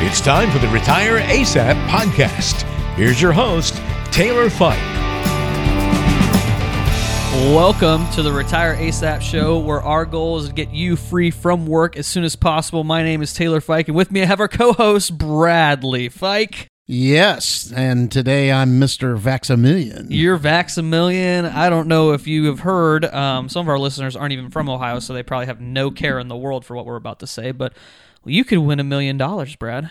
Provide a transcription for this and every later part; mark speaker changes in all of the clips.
Speaker 1: It's time for the Retire ASAP podcast. Here's your host, Taylor Fike.
Speaker 2: Welcome to the Retire ASAP show, where our goal is to get you free from work as soon as possible. My name is Taylor Fike, and with me I have our co host, Bradley Fike.
Speaker 3: Yes, and today I'm Mr. Vaxamillion.
Speaker 2: You're Vaxamillion. I don't know if you have heard. Um, some of our listeners aren't even from Ohio, so they probably have no care in the world for what we're about to say. But well, you could win a million dollars, Brad.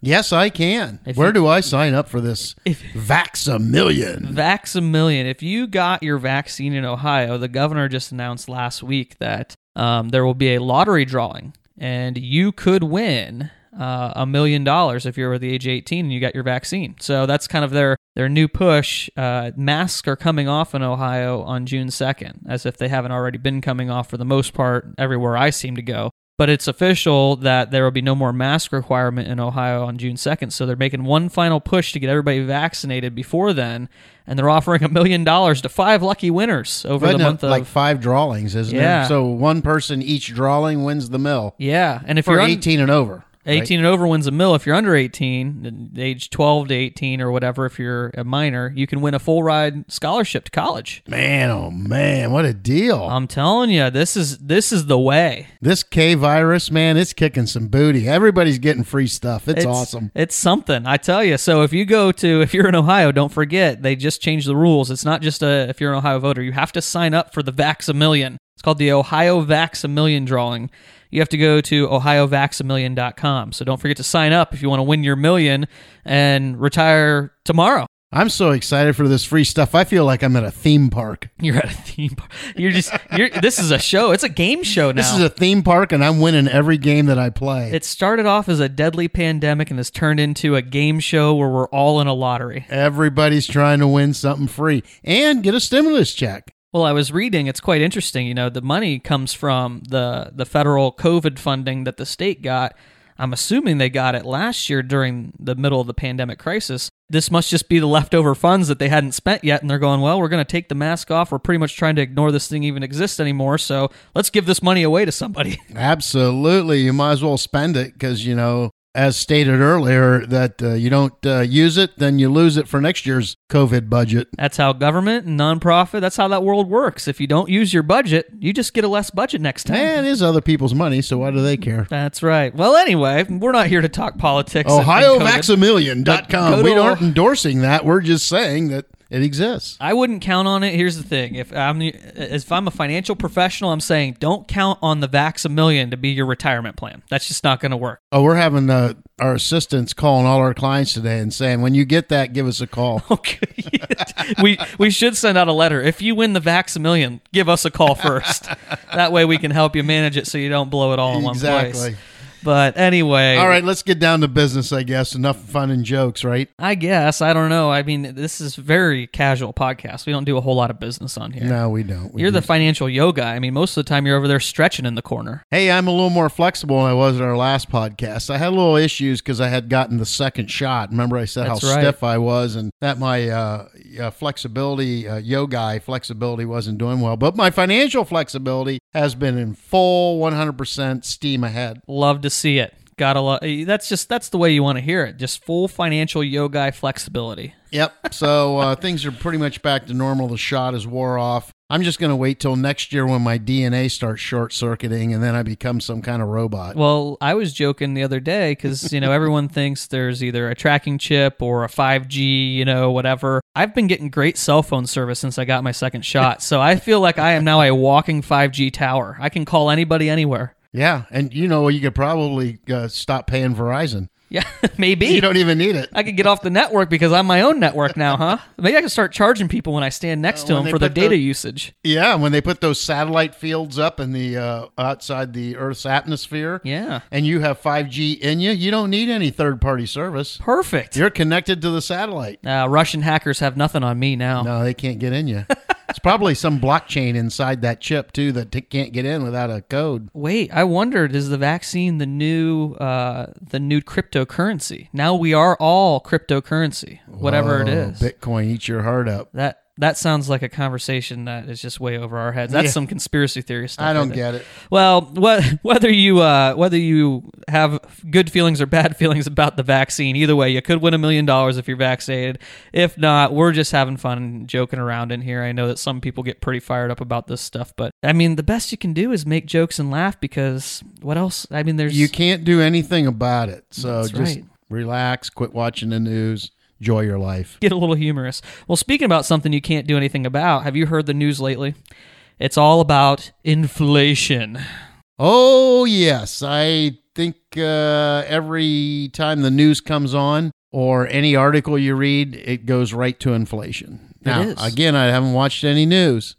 Speaker 3: Yes, I can.
Speaker 2: If
Speaker 3: Where
Speaker 2: you-
Speaker 3: do I sign up for this
Speaker 2: If-
Speaker 3: Vaxamillion?
Speaker 2: Vaxamillion. If you got your vaccine in Ohio, the governor just announced last week that um, there will be a lottery drawing, and you could win uh, a million dollars if you're over the age of 18 and you got your vaccine. So that's kind of their their new push. Uh, masks are coming off in Ohio on June 2nd, as if they haven't already been coming off for the most part everywhere I seem to go. But it's official that there will be no more mask requirement in Ohio on June 2nd. So they're making one final push to get everybody vaccinated before then. And they're offering a million dollars to five lucky winners over
Speaker 3: Isn't
Speaker 2: the month of.
Speaker 3: like five drawings, isn't
Speaker 2: Yeah.
Speaker 3: it? So one person each drawing wins the mill
Speaker 2: yeah. And if
Speaker 3: for
Speaker 2: you're un-
Speaker 3: 18 and over. Right?
Speaker 2: 18 and over wins a mill. If you're under 18, age 12 to 18 or whatever, if you're a minor, you can win a full ride scholarship to college.
Speaker 3: Man, oh man, what a deal!
Speaker 2: I'm telling you, this is this is the way.
Speaker 3: this K virus, man, it's kicking some booty. Everybody's getting free stuff. It's, awesome.
Speaker 2: It's something, I tell you. So if you go to, if you're in Ohio, don't forget they just changed the rules. It's not just a if you're an Ohio voter, you have to sign up for the Vax a Million. It's called the Ohio Vax a Million drawing. You have to go to ohiovaxamillion.com. So don't forget to sign up if you want to win your million and retire tomorrow.
Speaker 3: I'm so excited for this free stuff. I feel like I'm at a theme park.
Speaker 2: You're at a theme park. You're just you're this is a show. It's a game show now.
Speaker 3: This is a theme park, and I'm winning every game that I play.
Speaker 2: it started off as a deadly pandemic and has turned into a game show where we're all in a lottery.
Speaker 3: Everybody's trying to win something free and get a stimulus check.
Speaker 2: Well, I was reading. It's quite interesting. You know, the money comes from the the federal COVID funding that the state got. I'm assuming they got it last year during the middle of the pandemic crisis. This must just be the leftover funds that they hadn't spent yet, and they're going, "Well, we're going to take the mask off. We're pretty much trying to ignore this thing even exists anymore. So let's give this money away to somebody."
Speaker 3: Absolutely. You might as well spend it because, you know, as stated earlier, that uh, you don't uh, use it, then you lose it for next year's COVID budget.
Speaker 2: That's how government and nonprofit. That's how that world works. If you don't use your budget, you just get a less budget next time.
Speaker 3: And it is other people's money, so why do they care?
Speaker 2: That's right. Well, anyway, we're not here to talk politics. and- and COVID.
Speaker 3: OhioVaxamillion.com. We aren't endorsing that. We're just saying that it exists.
Speaker 2: I wouldn't count on it. Here's the thing: if I'm if I'm a financial professional, I'm saying don't count on the Vax a Million to be your retirement plan. That's just not going to work.
Speaker 3: Oh, we're having uh, our assistants calling all our clients today and saying, when you get that, give us a call.
Speaker 2: Okay, we we should send out a letter. If you win the Vax a Million, give us a call first. that way, we can help you manage it so you don't blow it all in one
Speaker 3: exactly.
Speaker 2: place. But anyway,
Speaker 3: All right, let's get down to business, I guess. Enough fun and jokes, right?
Speaker 2: I guess I don't know. I mean, this is very casual podcast. We don't do a whole lot of business on here.
Speaker 3: No, we don't. We
Speaker 2: You're the financial yoga. I mean, most of the time you're over there stretching in the corner.
Speaker 3: Hey, I'm a little more flexible than I was at our last podcast. I had a little issues because I had gotten the second shot. Remember, I said
Speaker 2: That's
Speaker 3: how
Speaker 2: right.
Speaker 3: stiff I was and that my uh, uh, flexibility, uh, yoga flexibility wasn't doing well. But my financial flexibility has been in full 100% steam ahead.
Speaker 2: Love to see it. Gotta love. That's just that's the way you want to hear it. Just full financial yoga flexibility.
Speaker 3: Yep. So uh, things are pretty much back to normal. The shot is wore off. I'm just going to wait till next year when my DNA starts short circuiting and then I become some kind of robot.
Speaker 2: Well, I was joking the other day because you know everyone thinks there's either a tracking chip or a 5G, you know, whatever. I've been getting great cell phone service since I got my second shot, so I feel like I am now a walking 5G tower. I can call anybody anywhere.
Speaker 3: Yeah. And you know, you could probably uh, stop paying Verizon.
Speaker 2: Yeah, maybe.
Speaker 3: You don't even need it.
Speaker 2: I could get off the network because I'm my own network now, huh? Maybe I can start charging people when I stand next to them for their data usage.
Speaker 3: Yeah, when they put those satellite fields up in the uh, outside the Earth's atmosphere,
Speaker 2: Yeah.
Speaker 3: and you have 5G in you, you don't need any third-party service.
Speaker 2: Perfect.
Speaker 3: You're connected to the satellite.
Speaker 2: Uh, Russian hackers have nothing on me now.
Speaker 3: No, they can't get in you. it's probably some blockchain inside that chip too that t- can't get in without a code.
Speaker 2: Wait, I wondered is the vaccine the new uh, the new cryptocurrency? Now we are all cryptocurrency, whatever it
Speaker 3: Whoa,
Speaker 2: is.
Speaker 3: Bitcoin eat your heart up.
Speaker 2: that That sounds like a conversation that is just way over our heads. That's
Speaker 3: Yeah.
Speaker 2: some conspiracy theory stuff.
Speaker 3: I don't get it.
Speaker 2: Well, wh- whether you uh, whether you have good feelings or bad feelings about the vaccine, either way, you could win a million dollars if you're vaccinated. If not, we're just having fun and joking around in here. I know that some people get pretty fired up about this stuff, but I mean, the best you can do is make jokes and laugh because what else? I mean, there's
Speaker 3: You can't do anything about it. So
Speaker 2: That's
Speaker 3: just
Speaker 2: right.
Speaker 3: relax, quit watching the news, enjoy your life.
Speaker 2: get a little humorous. Well, speaking about something you can't do anything about, have you heard the news lately? It's all about inflation.
Speaker 3: Oh, yes. I think uh, every time the news comes on or any article you read, it goes right to inflation. Now, again, I haven't watched any news,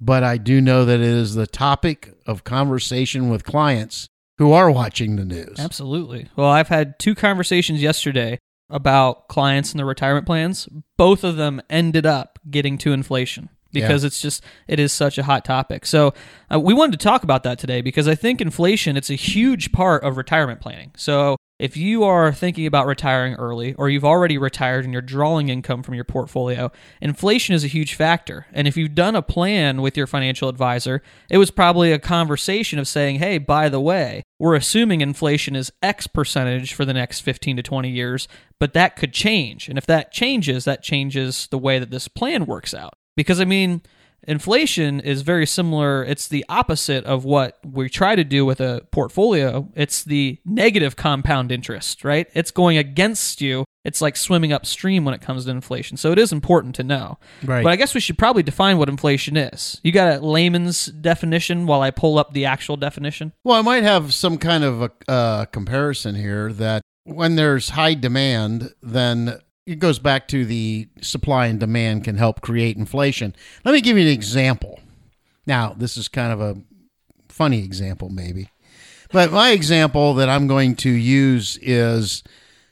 Speaker 3: but I do know that it is the topic of conversation with clients who are watching the news.
Speaker 2: Absolutely. Well, I've had two conversations yesterday about clients and their retirement plans. Both of them ended up getting to inflation because it's just it is such a hot topic. So, uh, we wanted to talk about that today because I think inflation it's a huge part of retirement planning. So, if you are thinking about retiring early or you've already retired and you're drawing income from your portfolio, inflation is a huge factor. And if you've done a plan with your financial advisor, it was probably a conversation of saying, hey, by the way, we're assuming inflation is X percentage for the next 15 to 20 years, but that could change. And if that changes, that changes the way that this plan works out. Because, I mean, inflation is very similar. It's the opposite of what we try to do with a portfolio. It's the negative compound interest, right? It's going against you. It's like swimming upstream when it comes to inflation. So it is important to know.
Speaker 3: Right.
Speaker 2: But I guess we should probably define what inflation is. You got a layman's definition while I pull up the actual definition?
Speaker 3: Well, I might have some kind of a uh, comparison here that when there's high demand, then it goes back to the supply and demand can help create inflation. Let me give you an example. Now, this is kind of a funny example, maybe. But my example that I'm going to use is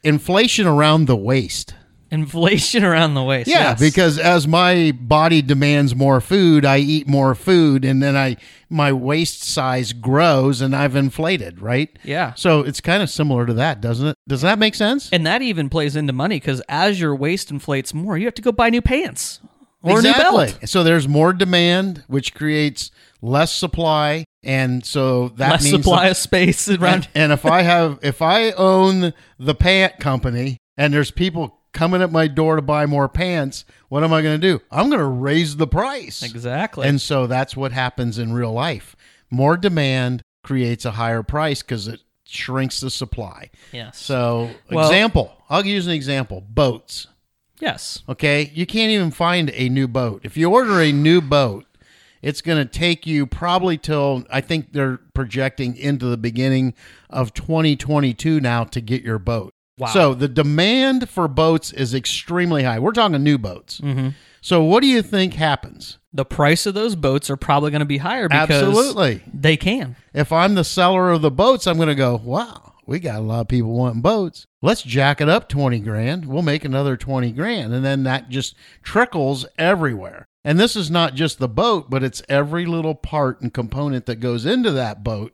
Speaker 3: inflation around the waist.
Speaker 2: Inflation around the waist.
Speaker 3: Yeah,
Speaker 2: yes.
Speaker 3: because as my body demands more food, I eat more food and then I my waist size grows and I've inflated, right?
Speaker 2: Yeah.
Speaker 3: So it's kind of similar to that, doesn't it? Does that make sense?
Speaker 2: And that even plays into money because as your waist inflates more, you have to go buy new pants or a new belt.
Speaker 3: So there's more demand, which creates less supply, and so that
Speaker 2: Less
Speaker 3: means
Speaker 2: supply of space around.
Speaker 3: and, and if I have if I own the pant company and there's people coming at my door to buy more pants, what am I going to do? I'm going to raise the price.
Speaker 2: Exactly.
Speaker 3: And so that's what happens in real life. More demand creates a higher price because it shrinks the supply.
Speaker 2: yes.
Speaker 3: So,
Speaker 2: Well-
Speaker 3: example, I'll use an example boats.
Speaker 2: yes.
Speaker 3: Okay. You can't even find a new boat. If you order a new boat, it's going to take you probably till I think they're projecting into the beginning of 2022 now to get your boat.
Speaker 2: Wow.
Speaker 3: So the demand for boats is extremely high. We're talking new boats.
Speaker 2: Mm-hmm.
Speaker 3: So what do you think happens?
Speaker 2: The price of those boats are probably going to be higher because
Speaker 3: Absolutely.
Speaker 2: they can.
Speaker 3: If I'm the seller of the boats, I'm going to go, wow, we got a lot of people wanting boats. Let's jack it up 20 grand. We'll make another 20 grand. And then that just trickles everywhere. And this is not just the boat, but it's every little part and component that goes into that boat.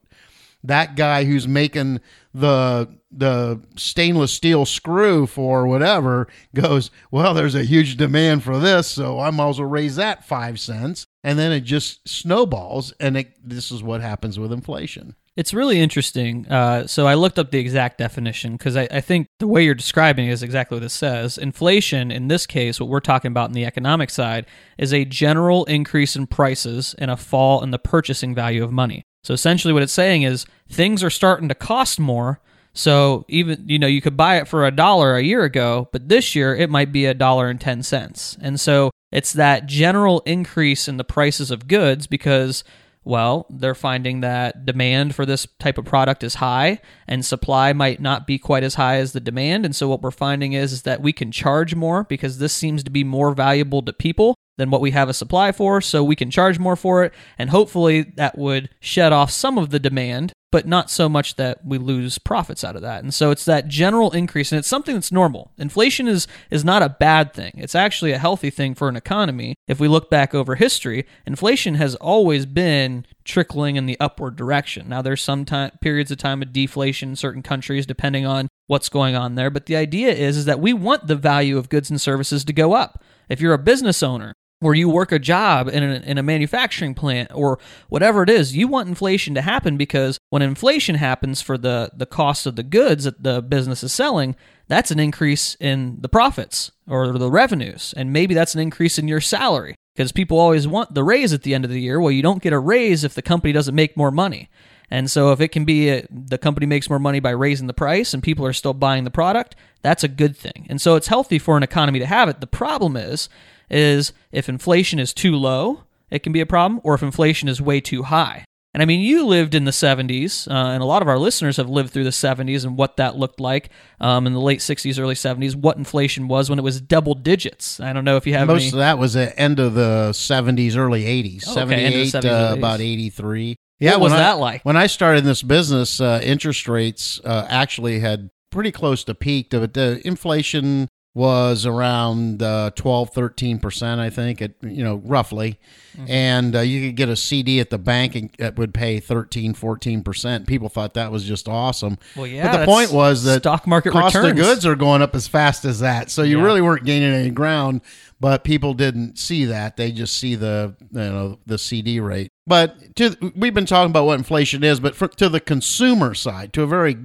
Speaker 3: That guy who's making the the stainless steel screw for whatever goes, well, there's a huge demand for this, so I might as well raise that five cents. And then it just snowballs, and it, this is what happens with inflation.
Speaker 2: It's really interesting. Uh, so I looked up the exact definition because I, I think the way you're describing it is exactly what it says. Inflation, in this case, what we're talking about in the economic side, is a general increase in prices and a fall in the purchasing value of money. So essentially, what it's saying is things are starting to cost more. So even you know you could buy it for a dollar a year ago, but this year it might be a dollar and ten cents. And so it's that general increase in the prices of goods because well, they're finding that demand for this type of product is high and supply might not be quite as high as the demand. And so what we're finding is, is that we can charge more because this seems to be more valuable to people than what we have a supply for. So we can charge more for it. And hopefully that would shed off some of the demand, but not so much that we lose profits out of that. And so it's that general increase and it's something that's normal. Inflation is is not a bad thing. It's actually a healthy thing for an economy. If we look back over history, inflation has always been trickling in the upward direction. Now there's some time periods of time of deflation in certain countries depending on what's going on there, but the idea is is that we want the value of goods and services to go up. If you're a business owner, where you work a job in a, in a manufacturing plant or whatever it is, you want inflation to happen because when inflation happens for the, the cost of the goods that the business is selling, that's an increase in the profits or the revenues. And maybe that's an increase in your salary because people always want the raise at the end of the year. Well, you don't get a raise if the company doesn't make more money. And so if it can be a, the company makes more money by raising the price and people are still buying the product, that's a good thing. And so it's healthy for an economy to have it. The problem is is if inflation is too low, it can be a problem, or if inflation is way too high. And I mean, you lived in the 70s, uh, and a lot of our listeners have lived through the 70s and what that looked like um, in the late 60s, early 70s, what inflation was when it was double digits. I don't know if you have
Speaker 3: Most
Speaker 2: any.
Speaker 3: of that was the end of the 70s, early 80s,
Speaker 2: Oh, okay, end of the
Speaker 3: 78
Speaker 2: 70s,
Speaker 3: to
Speaker 2: early
Speaker 3: about
Speaker 2: 80s.
Speaker 3: 83.
Speaker 2: what was
Speaker 3: I-
Speaker 2: that like?
Speaker 3: When I started in this business, uh, interest rates uh, actually had pretty close to peaked. But the inflation was around uh, 12, 13%, I think, it, you know, roughly.
Speaker 2: Mm-hmm.
Speaker 3: And uh, you could get a CD at the bank and that would pay 13, 14%. People thought that was just awesome.
Speaker 2: Well, yeah,
Speaker 3: but the point was that
Speaker 2: stock market
Speaker 3: cost
Speaker 2: returns.
Speaker 3: of goods are going up as fast as that. So you
Speaker 2: Yeah.
Speaker 3: really weren't gaining any ground, but people didn't see that. They just see the you know the CD rate. But to we've been talking about what inflation is, but for, to the consumer side, to a very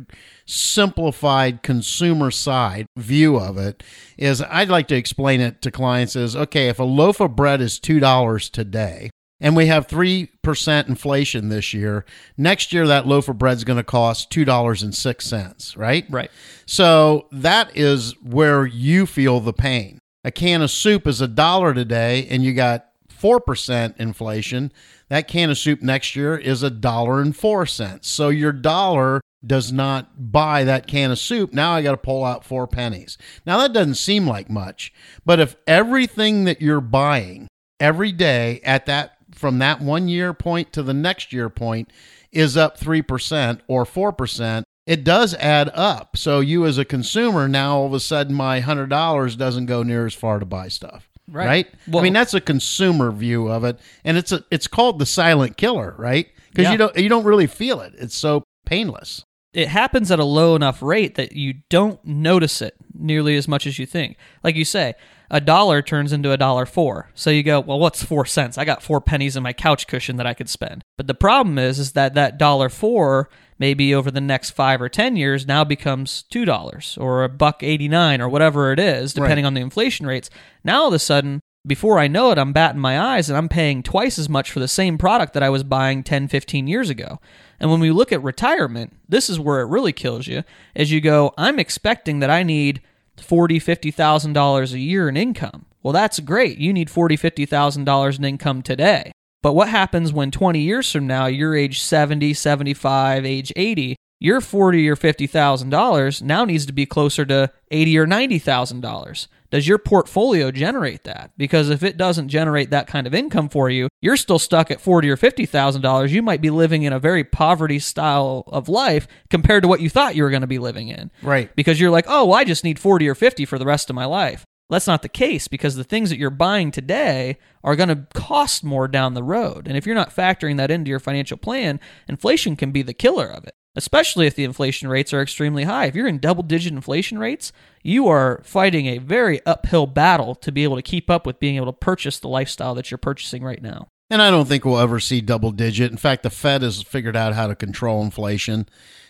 Speaker 3: simplified consumer side view of it is I'd like to explain it to clients as okay, if a loaf of bread is $2 today, and we have 3% inflation this year. Next year, that loaf of bread is going to cost $2.06, right?
Speaker 2: Right.
Speaker 3: So that is where you feel the pain. A can of soup is a dollar today, and you got 4% inflation. That can of soup next year is a dollar and four cents. So your dollar does not buy that can of soup. Now I got to pull out four pennies. Now that doesn't seem like much, but if everything that you're buying every day at that from that one year point to the next year point is up 3% or 4%, it does add up. So you as a consumer now all of a sudden my $100 doesn't go near as far to buy stuff.
Speaker 2: Right.
Speaker 3: Right?
Speaker 2: Well-
Speaker 3: I mean that's a consumer view of it and it's a it's called the silent killer, right? Cuz
Speaker 2: Yeah.
Speaker 3: you don't you don't really feel it. It's so painless.
Speaker 2: it happens at a low enough rate that you don't notice it nearly as much as you think. Like you say, a dollar turns into a dollar four. So you go, well, what's four cents? I got four pennies in my couch cushion that I could spend. But the problem is, is that that dollar four maybe over the next five or ten years now becomes two dollars or a buck eighty nine or whatever it is, depending
Speaker 3: Right.
Speaker 2: on the inflation rates. Now all of a sudden. Before I know it, I'm batting my eyes and I'm paying twice as much for the same product that I was buying 10, 15 years ago. And when we look at retirement, this is where it really kills you. As you go, I'm expecting that I need forty, fifty thousand dollars a year in income. Well, that's great. You need forty, fifty thousand dollars in income today. But what happens when 20 years from now you're age 70, 75, age 80? Your 40 or 50,000 dollars now needs to be closer to 80 or 90,000 dollars. Does your portfolio generate that? Because if it doesn't generate that kind of income for you, you're still stuck at 40 or 50,000 dollars. You might be living in a very poverty style of life compared to what you thought you were going to be living in
Speaker 3: Right.
Speaker 2: because you're like, oh, well, I just need 40 or 50 for the rest of my life. That's not the case because the things that you're buying today are going to cost more down the road. And if you're not factoring that into your financial plan, inflation can be the killer of it, especially if the inflation rates are extremely high. If you're in double digit inflation rates, you are fighting a very uphill battle to be able to keep up with being able to purchase the lifestyle that you're purchasing right now.
Speaker 3: And I don't think we'll ever see double digit. In fact, the Fed has figured out how to control inflation,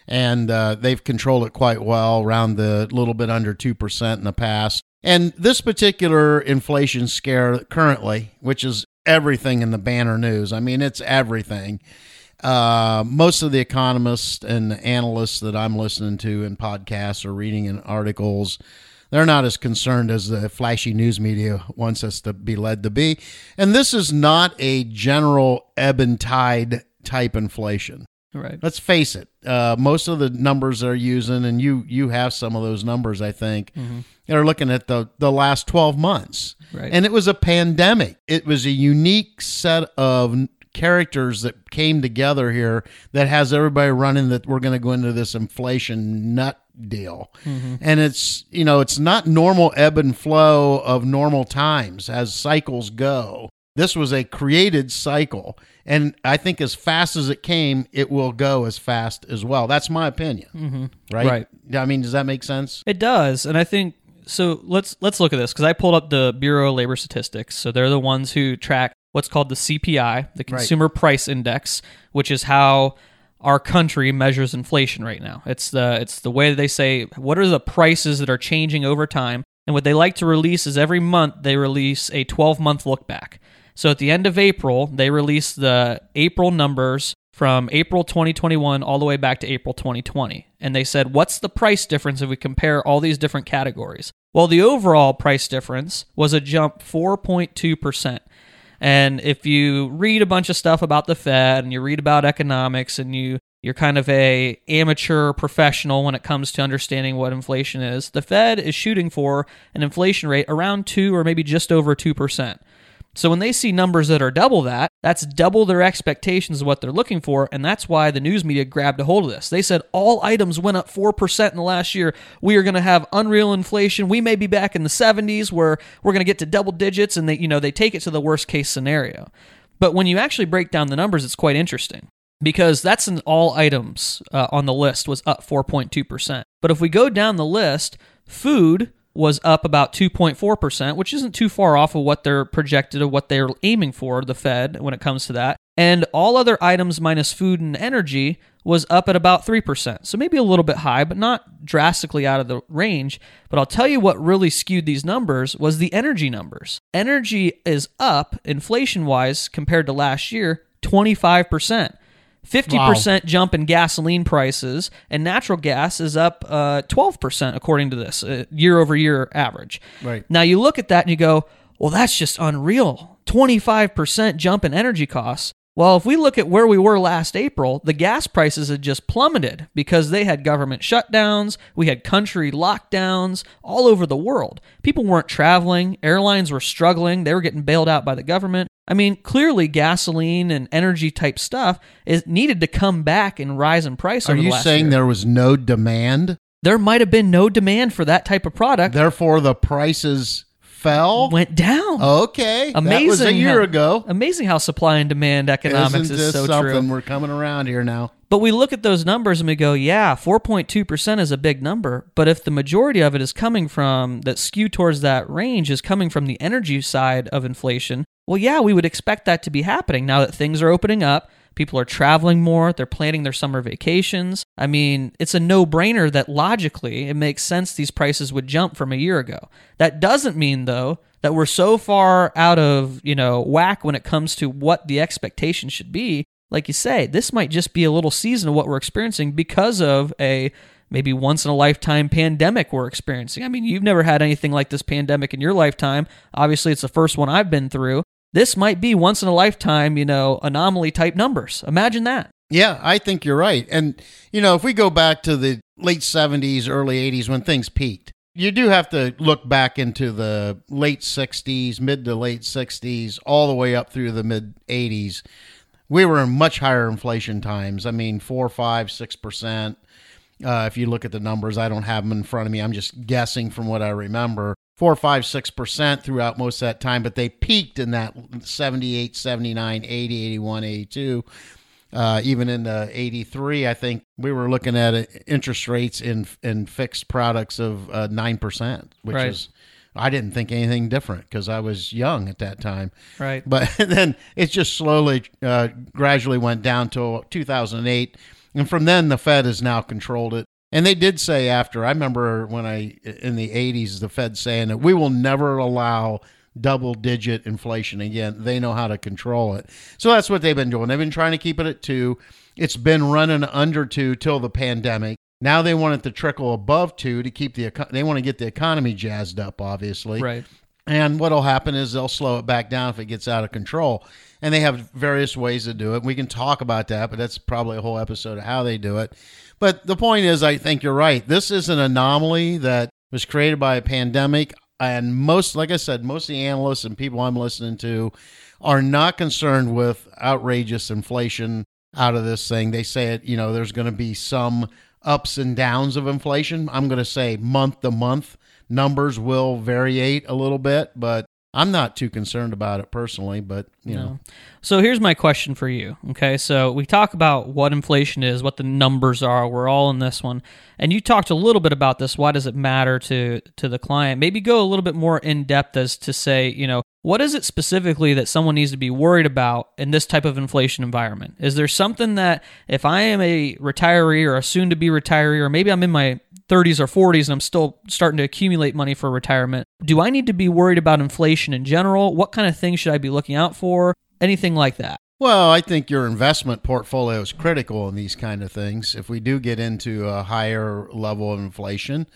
Speaker 3: and uh, they've controlled it quite well, around the little bit under 2% in the past. And this particular inflation scare currently, which is everything in the banner news, I mean, it's everything. Uh, most of the economists and analysts that I'm listening to in podcasts or reading in articles, they're not as concerned as the flashy news media wants us to be led to be. And this is not a general ebb and tide type inflation.
Speaker 2: Right.
Speaker 3: Let's face it. Uh, most of the numbers they're using, and you you have some of those numbers, I think, they're looking at the the last twelve months,
Speaker 2: Right.
Speaker 3: and it was a pandemic. It was a unique set of characters that came together here that has everybody running that we're going to go into this inflation nut deal. And it's, you know, it's not normal ebb and flow of normal times as cycles go. This was a created cycle. And I think as fast as it came, it will go as fast as well. That's my opinion.
Speaker 2: Mm-hmm.
Speaker 3: Right?
Speaker 2: Right.
Speaker 3: I mean, does that make sense?
Speaker 2: It does, and I think so let's let's look at this because I pulled up the Bureau of Labor Statistics. So they're the ones who track what's called the CPI, the Consumer Price Index, which is how our country measures inflation right now. It's the it's the way that they say what are the prices that are changing over time. And what they like to release is every month they release a 12 month look back. So at the end of April, they release the April numbers from April 2021 all the way back to April 2020. And they said, what's the price difference if we compare all these different categories? Well, the overall price difference was a jump 4.2%. And if you read a bunch of stuff about the Fed and you read about economics and you you're kind of a amateur professional when it comes to understanding what inflation is, the Fed is shooting for an inflation rate around 2 or maybe just over 2%. So when they see numbers that are double that, that's double their expectations of what they're looking for, and that's why the news media grabbed a hold of this. They said all items went up 4% in the last year. We are going to have unreal inflation. We may be back in the 70s where we're going to get to double digits and they you know, they take it to the worst case scenario. But when you actually break down the numbers, it's quite interesting because that's in all items uh, on the list was up 4.2%. But if we go down the list, food was up about 2.4%, which isn't too far off of what they're projected of what they're aiming for, the Fed, when it comes to that. And all other items minus food and energy was up at about 3%. So maybe a little bit high, but not drastically out of the range. But I'll tell you what really skewed these numbers was the energy numbers. Energy is up inflation wise compared to last year 25%. 50% wow. jump in gasoline prices, and natural gas is up uh, 12%, according to this uh, year over year average.
Speaker 3: Right.
Speaker 2: Now, you look at that and you go, well, that's just unreal. 25% jump in energy costs. Well, if we look at where we were last April, the gas prices had just plummeted because they had government shutdowns, we had country lockdowns all over the world. People weren't traveling, airlines were struggling, they were getting bailed out by the government. I mean, clearly gasoline and energy type stuff is needed to come back and rise in price.
Speaker 3: Are you saying
Speaker 2: year.
Speaker 3: there was no demand?
Speaker 2: There might have been no demand for that type of product.
Speaker 3: Therefore, the prices fell,
Speaker 2: went down.
Speaker 3: Okay, amazing. That was a year
Speaker 2: how,
Speaker 3: ago.
Speaker 2: Amazing how supply and demand economics
Speaker 3: Isn't
Speaker 2: is so
Speaker 3: something?
Speaker 2: true.
Speaker 3: We're coming around here now.
Speaker 2: But we look at those numbers and we go, yeah, 4.2% is a big number. But if the majority of it is coming from that skew towards that range is coming from the energy side of inflation, well, yeah, we would expect that to be happening now that things are opening up. People are traveling more. They're planning their summer vacations. I mean, it's a no brainer that logically it makes sense these prices would jump from a year ago. That doesn't mean, though, that we're so far out of, you know, whack when it comes to what the expectation should be. Like you say, this might just be a little season of what we're experiencing because of a maybe once in a lifetime pandemic we're experiencing. I mean, you've never had anything like this pandemic in your lifetime. Obviously, it's the first one I've been through this might be once in a lifetime, you know, anomaly type numbers. Imagine that.
Speaker 3: Yeah, I think you're right. And, you know, if we go back to the late 70s, early 80s when things peaked, you do have to look back into the late 60s, mid to late 60s, all the way up through the mid 80s. We were in much higher inflation times. I mean, four, five, six percent. Uh, if you look at the numbers, I don't have them in front of me. I'm just guessing from what I remember four, five, six percent throughout most of that time, but they peaked in that 78, 79, 80, 81, 82. Uh, even in the 83, I think we were looking at uh, interest rates in in fixed products of uh, 9%, which right. is, I didn't think anything different because I was young at that time.
Speaker 2: Right.
Speaker 3: But then it just slowly, uh, gradually went down to 2008. And from then, the Fed has now controlled it and they did say after, I remember when I, in the 80s, the Fed saying that we will never allow double digit inflation again. They know how to control it. So that's what they've been doing. They've been trying to keep it at two. It's been running under two till the pandemic. Now they want it to trickle above two to keep the, they want to get the economy jazzed up, obviously.
Speaker 2: Right.
Speaker 3: And what'll happen is they'll slow it back down if it gets out of control. And they have various ways to do it. We can talk about that, but that's probably a whole episode of how they do it. But the point is, I think you're right. This is an anomaly that was created by a pandemic. And most, like I said, most of the analysts and people I'm listening to are not concerned with outrageous inflation out of this thing. They say it, you know, there's going to be some ups and downs of inflation. I'm going to say month to month numbers will variate a little bit, but I'm not too concerned about it personally, but you know,
Speaker 2: So here's my question for you. Okay, so we talk about what inflation is, what the numbers are. We're all in this one, and you talked a little bit about this. Why does it matter to to the client? Maybe go a little bit more in depth as to say, you know, what is it specifically that someone needs to be worried about in this type of inflation environment? Is there something that if I am a retiree or a soon to be retiree, or maybe I'm in my 30s or 40s and I'm still starting to accumulate money for retirement, do I need to be worried about inflation in general? What kind of things should I be looking out for? Anything like that?
Speaker 3: Well, I think your investment portfolio is critical in these kind of things. If we do get into a higher level of inflation,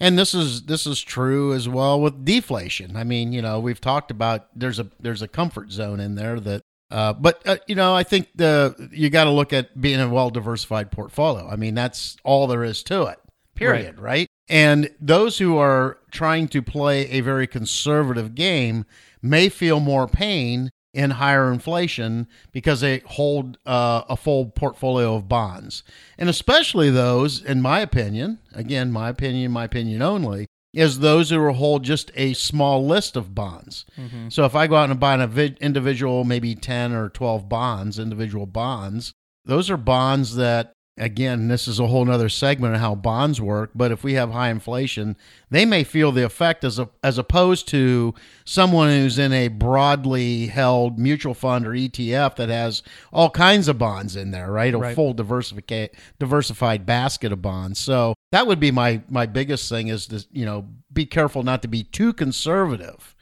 Speaker 3: and this is this is true as well with deflation. I mean, you know, we've talked about there's a there's a comfort zone in there that uh, but uh, you know, I think the you got to look at being a well diversified portfolio. I mean, that's all there is to it. Period. Right. And those who are trying to play a very conservative game may feel more pain in higher inflation because they hold uh, a full portfolio of bonds. And especially those, in my opinion, again, my opinion, my opinion only, is those who will hold just a small list of bonds. So if I go out and buy an individual, maybe 10 or 12 bonds, individual bonds, those are bonds that again this is a whole nother segment of how bonds work but if we have high inflation they may feel the effect as a, as opposed to someone who's in a broadly held mutual fund or ETF that has all kinds of bonds in there right a
Speaker 2: Right.
Speaker 3: full diversifica- diversified basket of bonds so that would be my my biggest thing is to you know be careful not to be too conservative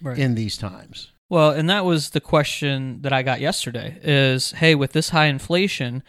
Speaker 2: Right.
Speaker 3: in these times
Speaker 2: Well, and that was the question that I got yesterday is, hey, with this high inflation,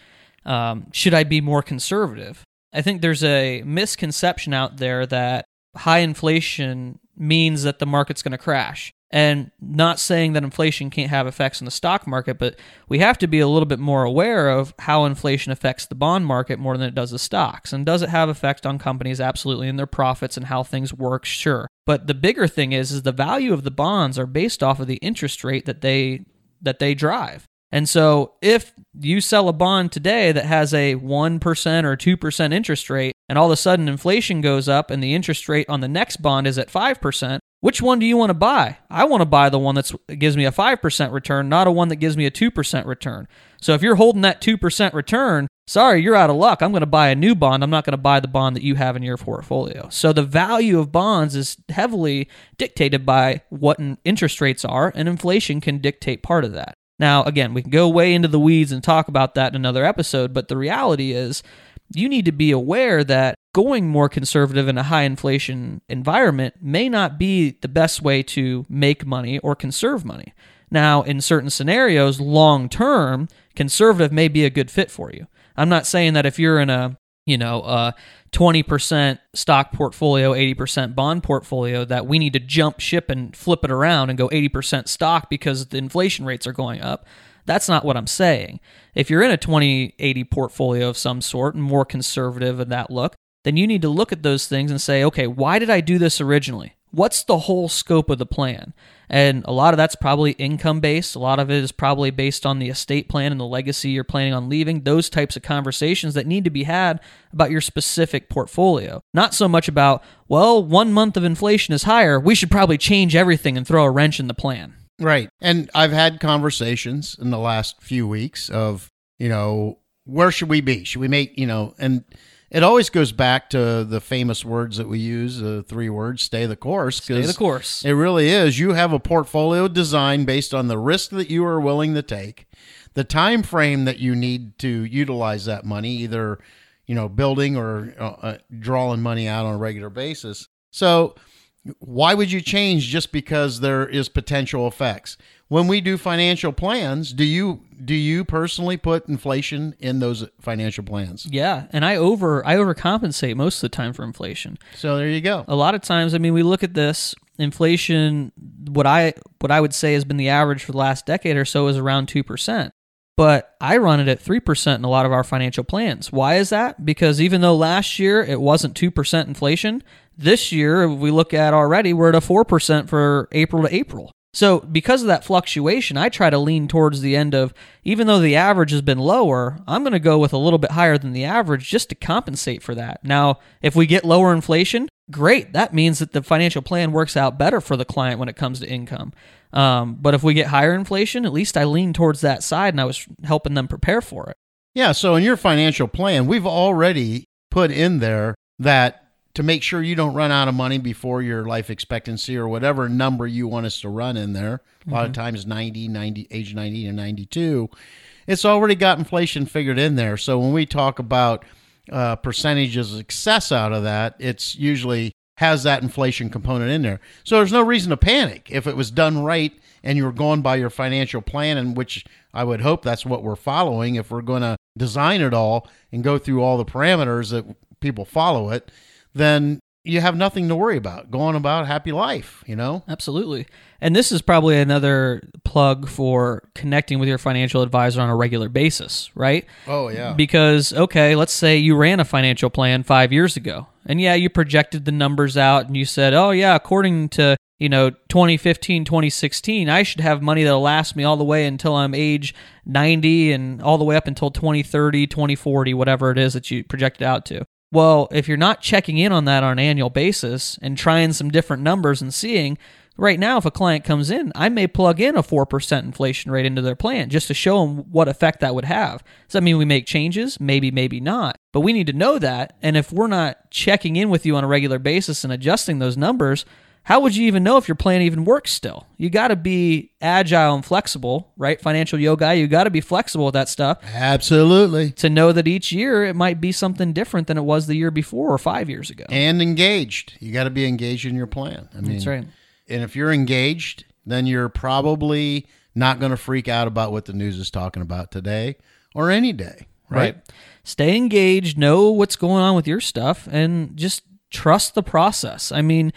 Speaker 2: um, should I be more conservative? I think there's a misconception out there that high inflation means that the market's going to crash. And not saying that inflation can't have effects on the stock market, but we have to be a little bit more aware of how inflation affects the bond market more than it does the stocks. And does it have effect on companies? Absolutely, and their profits and how things work, sure. But the bigger thing is, is the value of the bonds are based off of the interest rate that they that they drive. And so if you sell a bond today that has a 1% or 2% interest rate, and all of a sudden inflation goes up and the interest rate on the next bond is at 5%, which one do you want to buy? I want to buy the one that gives me a 5% return, not a one that gives me a 2% return. So if you're holding that 2% return, sorry, you're out of luck. I'm going to buy a new bond. I'm not going to buy the bond that you have in your portfolio. So the value of bonds is heavily dictated by what interest rates are, and inflation can dictate part of that. Now, again, we can go way into the weeds and talk about that in another episode, but the reality is you need to be aware that going more conservative in a high inflation environment may not be the best way to make money or conserve money. Now, in certain scenarios, long term, conservative may be a good fit for you. I'm not saying that if you're in a you know, a 20% stock portfolio, 80% bond portfolio, that we need to jump ship and flip it around and go 80% stock because the inflation rates are going up. That's not what I'm saying. If you're in a 2080 portfolio of some sort and more conservative in that look, then you need to look at those things and say, okay, why did I do this originally? What's the whole scope of the plan? And a lot of that's probably income based. A lot of it is probably based on the estate plan and the legacy you're planning on leaving. Those types of conversations that need to be had about your specific portfolio. Not so much about, well, one month of inflation is higher. We should probably change everything and throw a wrench in the plan.
Speaker 3: Right. And I've had conversations in the last few weeks of, you know, where should we be? Should we make, you know, and it always goes back to the famous words that we use, the three words, stay the course.
Speaker 2: Stay the course.
Speaker 3: It really is. You have a portfolio design based on the risk that you are willing to take, the time frame that you need to utilize that money, either, you know, building or uh, uh, drawing money out on a regular basis. So, why would you change just because there is potential effects when we do financial plans do you do you personally put inflation in those financial plans?
Speaker 2: Yeah, and I over I overcompensate most of the time for inflation.
Speaker 3: so there you go.
Speaker 2: A lot of times i mean we look at this inflation what i what i would say has been the average for the last decade or so is around 2% but i run it at 3% in a lot of our financial plans. Why is that? Because even though last year it wasn't 2% inflation this year if we look at already we're at a 4% for april to april so because of that fluctuation i try to lean towards the end of even though the average has been lower i'm going to go with a little bit higher than the average just to compensate for that now if we get lower inflation great. That means that the financial plan works out better for the client when it comes to income. Um, but if we get higher inflation, at least I lean towards that side and I was helping them prepare for it.
Speaker 3: Yeah. So in your financial plan, we've already put in there that to make sure you don't run out of money before your life expectancy or whatever number you want us to run in there. A lot of times 90, 90, age 90 to 92. It's already got inflation figured in there. So when we talk about uh, percentages of success out of that, it's usually has that inflation component in there. So there's no reason to panic if it was done right and you were going by your financial plan, and which I would hope that's what we're following. If we're going to design it all and go through all the parameters that people follow it, then you have nothing to worry about. Going about happy life, you know?
Speaker 2: Absolutely. And this is probably another plug for connecting with your financial advisor on a regular basis, right?
Speaker 3: Oh, yeah.
Speaker 2: Because, okay, let's say you ran a financial plan five years ago. And yeah, you projected the numbers out and you said, oh, yeah, according to, you know, 2015, 2016, I should have money that'll last me all the way until I'm age 90 and all the way up until 2030, 2040, whatever it is that you projected out to. Well, if you're not checking in on that on an annual basis and trying some different numbers and seeing, right now, if a client comes in, I may plug in a 4% inflation rate into their plan just to show them what effect that would have. Does that mean we make changes? Maybe, maybe not. But we need to know that. And if we're not checking in with you on a regular basis and adjusting those numbers, how would you even know if your plan even works still? You got to be agile and flexible, right? Financial yoga, you got to be flexible with that stuff
Speaker 3: Absolutely.
Speaker 2: to know that each year it might be something different than it was the year before or five years ago.
Speaker 3: And engaged. You got to be engaged in your plan. I mean,
Speaker 2: That's right.
Speaker 3: And if you're engaged, then you're probably not going to freak out about what the news is talking about today or any day, right?
Speaker 2: Stay engaged, know what's going on with your stuff, and just trust the process. I mean,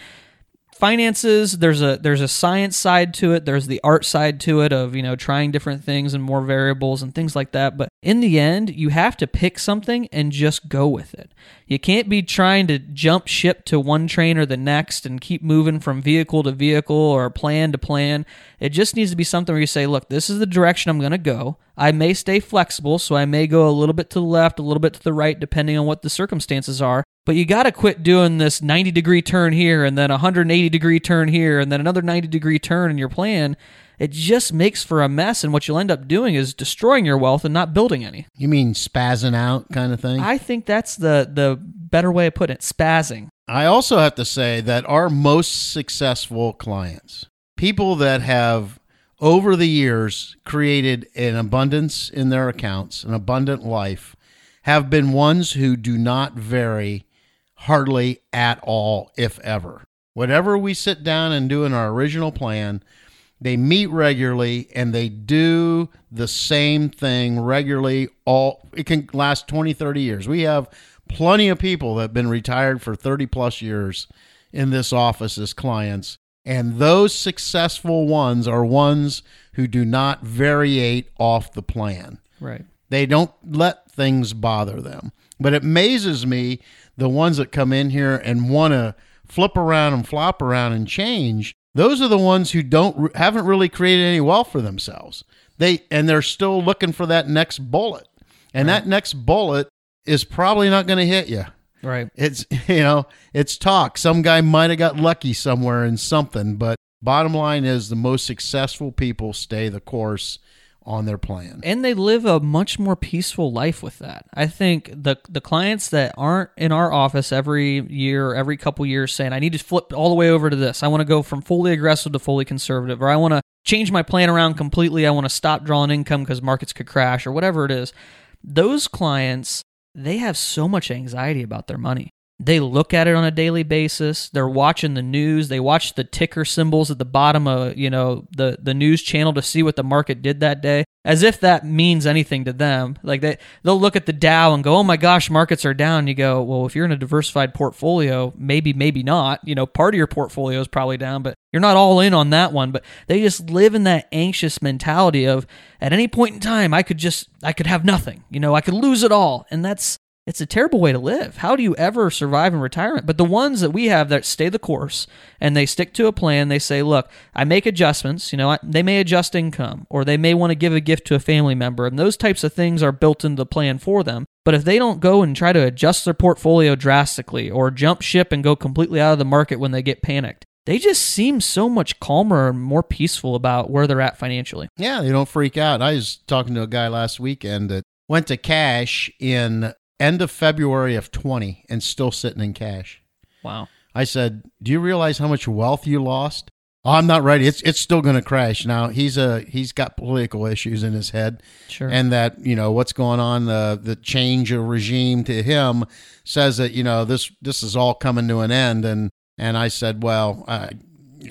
Speaker 2: finances there's a there's a science side to it. There's the art side to it of you know trying different things and more variables and things like that. But in the end you have to pick something and just go with it. You can't be trying to jump ship to one train or the next and keep moving from vehicle to vehicle or plan to plan. It just needs to be something where you say look this is the direction i'm going to go. I may stay flexible so i may go a little bit to the left a little bit to the right depending on what the circumstances are but you got to quit doing this 90 degree turn here and then 180 degree turn here and then another 90 degree turn in your plan. It just makes for a mess. And what you'll end up doing is destroying your wealth and not building any.
Speaker 3: You mean spazzing out kind of thing?
Speaker 2: I think that's the, the better way of putting it spazzing.
Speaker 3: I also have to say that our most successful clients, people that have over the years created an abundance in their accounts, an abundant life, have been ones who do not vary hardly at all, if ever. Whatever we sit down and do in our original plan, they meet regularly and they do the same thing regularly all it can last 20 30 years we have plenty of people that have been retired for 30 plus years in this office as clients and those successful ones are ones who do not variate off the plan
Speaker 2: Right.
Speaker 3: they don't let things bother them. But it amazes me the ones that come in here and want to flip around and flop around and change. Those are the ones who don't haven't really created any wealth for themselves. They and they're still looking for that next bullet. And that next bullet is probably not going to hit you.
Speaker 2: Right.
Speaker 3: It's you know, it's talk. Some guy might have got lucky somewhere in something, but bottom line is the most successful people stay the course on their plan.
Speaker 2: and they live a much more peaceful life with that. I think the the clients that aren't in our office every year, every couple years, saying I need to flip all the way over to this. I want to go from fully aggressive to fully conservative, or I want to change my plan around completely. I want to stop drawing income because markets could crash, or whatever it is. Those clients they have so much anxiety about their money. They look at it on a daily basis. They're watching the news. They watch the ticker symbols at the bottom of, you know, the the news channel to see what the market did that day, as if that means anything to them. Like they they'll look at the Dow and go, "Oh my gosh, markets are down." You go, "Well, if you're in a diversified portfolio, maybe maybe not. You know, part of your portfolio is probably down, but you're not all in on that one." But they just live in that anxious mentality of at any point in time, I could just I could have nothing. You know, I could lose it all. And that's it's a terrible way to live. How do you ever survive in retirement? But the ones that we have that stay the course and they stick to a plan, they say, look, I make adjustments. You know, I, they may adjust income or they may want to give a gift to a family member. And those types of things are built into the plan for them. But if they don't go and try to adjust their portfolio drastically or jump ship and go completely out of the market when they get panicked, they just seem so much calmer and more peaceful about where they're at financially.
Speaker 3: Yeah, they don't freak out. I was talking to a guy last weekend that went to cash in end of February of 20 and still sitting in cash.
Speaker 2: Wow.
Speaker 3: I said, "Do you realize how much wealth you lost?" Oh, I'm not ready. It's it's still going to crash. Now he's a he's got political issues in his head,
Speaker 2: Sure.
Speaker 3: and that you know what's going on the the change of regime to him says that you know this this is all coming to an end. And and I said, well, I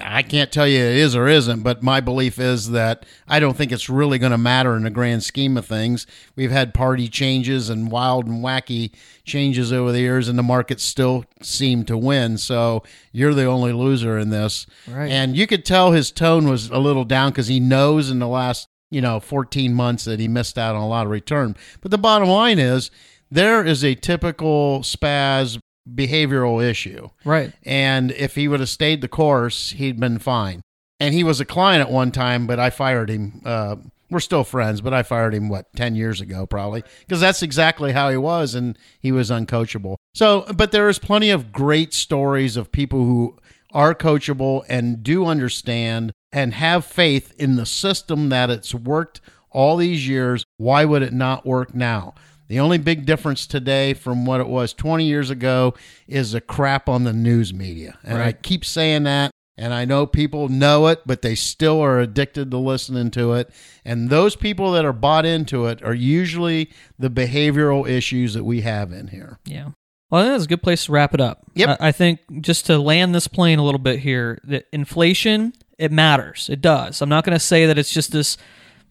Speaker 3: I can't tell you it is or isn't, but my belief is that I don't think it's really going to matter in the grand scheme of things. We've had party changes and wild and wacky changes over the years, and the markets still seem to win. So you're the only loser in this.
Speaker 2: Right.
Speaker 3: And you could tell his tone was a little down because he knows in the last, you know, 14 months that he missed out on a lot of return. But the bottom line is there is a typical spaz behavioral issue.
Speaker 2: right.
Speaker 3: And if he would have stayed the course, he'd been fine. And he was a client at one time, but I fired him. Uh, we're still friends, but I fired him, what, 10 years ago, probably, because that's exactly how he was, and he was uncoachable. So, but there is plenty of great stories of people who are coachable and do understand and have faith in the system that it's worked all these years. Why would it not work now? The only big difference today from what it was 20 years ago is the crap on the news media. And I keep saying that. And I know people know it, but they still are addicted to listening to it. And those people that are bought into it are usually the behavioral issues that we have in here.
Speaker 2: Yeah. Well, I think that's a good place to wrap it up.
Speaker 3: Yep.
Speaker 2: I, I think just to land this plane a little bit here, that inflation, it matters. It does. I'm not going to say that it's just this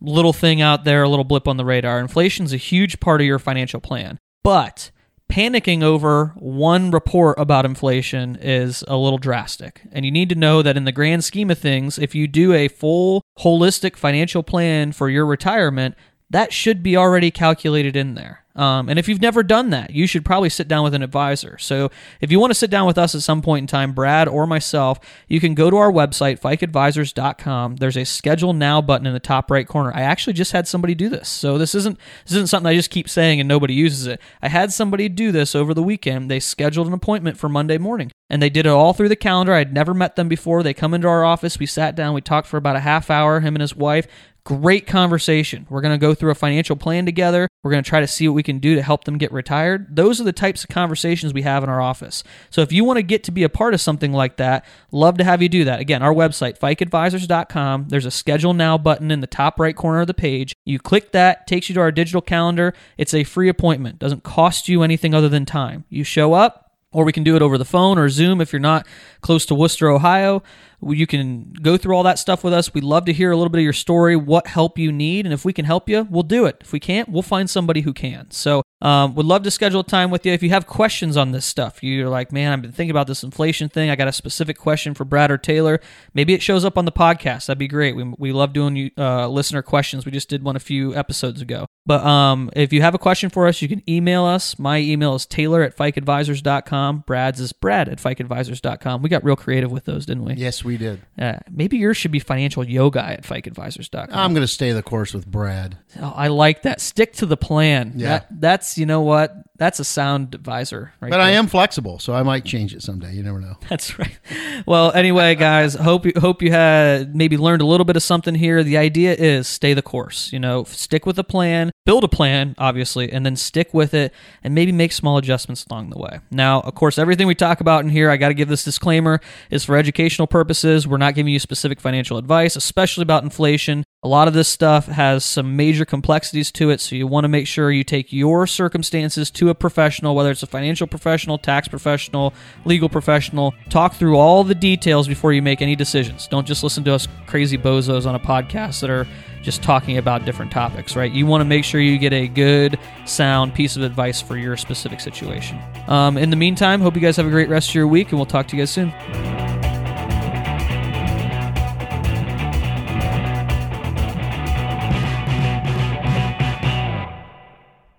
Speaker 2: little thing out there, a little blip on the radar. Inflation's a huge part of your financial plan. But panicking over one report about inflation is a little drastic. And you need to know that in the grand scheme of things, if you do a full holistic financial plan for your retirement, that should be already calculated in there. Um, and if you've never done that, you should probably sit down with an advisor. So if you want to sit down with us at some point in time, Brad or myself, you can go to our website, fikeadvisors.com. There's a schedule now button in the top right corner. I actually just had somebody do this. So this isn't this isn't something I just keep saying and nobody uses it. I had somebody do this over the weekend. They scheduled an appointment for Monday morning and they did it all through the calendar. I'd never met them before. They come into our office, we sat down, we talked for about a half hour, him and his wife. Great conversation. We're going to go through a financial plan together. We're going to try to see what we can do to help them get retired. Those are the types of conversations we have in our office. So if you want to get to be a part of something like that, love to have you do that. Again, our website, fikeadvisors.com. There's a schedule now button in the top right corner of the page. You click that, takes you to our digital calendar. It's a free appointment. Doesn't cost you anything other than time. You show up, or we can do it over the phone or Zoom if you're not close to Wooster, Ohio. You can go through all that stuff with us. We'd love to hear a little bit of your story, what help you need, and if we can help you, we'll do it. If we can't, we'll find somebody who can. So, um, would love to schedule a time with you. If you have questions on this stuff, you're like, man, I've been thinking about this inflation thing. I got a specific question for Brad or Taylor. Maybe it shows up on the podcast. That'd be great. We, we love doing uh, listener questions. We just did one a few episodes ago. But um, if you have a question for us, you can email us. My email is taylor at fikeadvisors.com. Brad's is brad at fikeadvisors.com. We got real creative with those, didn't we?
Speaker 3: Yes, we did.
Speaker 2: Uh, maybe yours should be financial yoga at fikeadvisors.com.
Speaker 3: I'm going to stay the course with Brad.
Speaker 2: Oh, I like that. Stick to the plan.
Speaker 3: Yeah.
Speaker 2: That, that's, you know what? That's a sound advisor. Right
Speaker 3: But I am flexible, so I might change it someday. You never know.
Speaker 2: That's right. Well, anyway, guys, hope you hope you had maybe learned a little bit of something here. The idea is stay the course. You know, stick with the plan, build a plan, obviously, and then stick with it, and maybe make small adjustments along the way. Now, of course, everything we talk about in here, I got to give this disclaimer, is for educational purposes. We're not giving you specific financial advice, especially about inflation. A lot of this stuff has some major complexities to it, so you want to make sure you take your circumstances to a professional, whether it's a financial professional, tax professional, legal professional. Talk through all the details before you make any decisions. Don't just listen to us crazy bozos on a podcast that are just talking about different topics, right? You want to make sure you get a good, sound piece of advice for your specific situation. Um, in the meantime, hope you guys have a great rest of your week, and we'll talk to you guys soon.